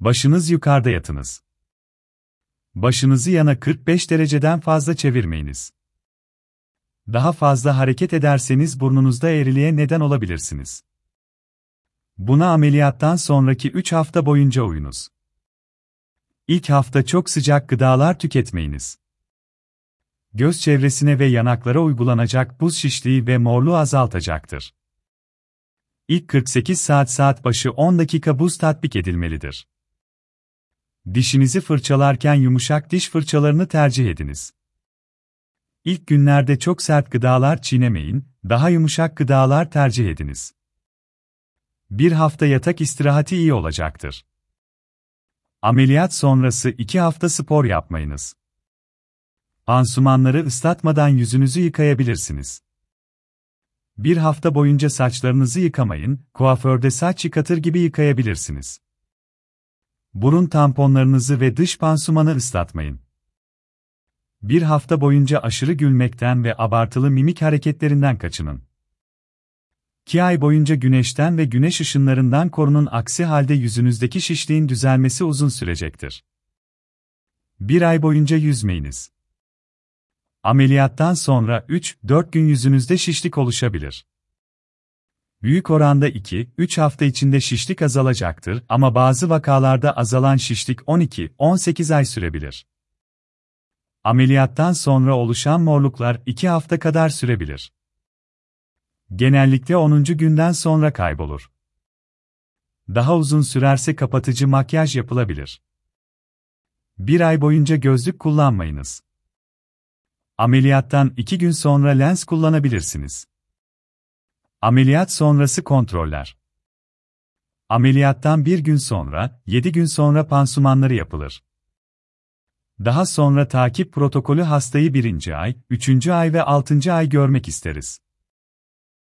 Başınız yukarıda yatınız. Başınızı yana 45 dereceden fazla çevirmeyiniz. Daha fazla hareket ederseniz burnunuzda eğriliğe neden olabilirsiniz. Buna ameliyattan sonraki 3 hafta boyunca uyunuz. İlk hafta çok sıcak gıdalar tüketmeyiniz. Göz çevresine ve yanaklara uygulanacak buz şişliği ve morluğu azaltacaktır. İlk 48 saat saat başı 10 dakika buz tatbik edilmelidir. Dişinizi fırçalarken yumuşak diş fırçalarını tercih ediniz. İlk günlerde çok sert gıdalar çiğnemeyin, daha yumuşak gıdalar tercih ediniz. Bir hafta yatak istirahati iyi olacaktır. Ameliyat sonrası 2 hafta spor yapmayınız. Pansumanları ıslatmadan yüzünüzü yıkayabilirsiniz. Bir hafta boyunca saçlarınızı yıkamayın, kuaförde saç yıkatır gibi yıkayabilirsiniz. Burun tamponlarınızı ve dış pansumanı ıslatmayın. Bir hafta boyunca aşırı gülmekten ve abartılı mimik hareketlerinden kaçının. 2 ay boyunca güneşten ve güneş ışınlarından korunun aksi halde yüzünüzdeki şişliğin düzelmesi uzun sürecektir. Bir ay boyunca yüzmeyiniz. Ameliyattan sonra 3-4 gün yüzünüzde şişlik oluşabilir. Büyük oranda 2-3 hafta içinde şişlik azalacaktır ama bazı vakalarda azalan şişlik 12-18 ay sürebilir. Ameliyattan sonra oluşan morluklar 2 hafta kadar sürebilir. Genellikle 10. günden sonra kaybolur. Daha uzun sürerse kapatıcı makyaj yapılabilir. Bir ay boyunca gözlük kullanmayınız. Ameliyattan 2 gün sonra lens kullanabilirsiniz. Ameliyat sonrası kontroller. Ameliyattan bir gün sonra, 7 gün sonra pansumanları yapılır. Daha sonra takip protokolü hastayı 1. ay, 3. ay ve 6. ay görmek isteriz.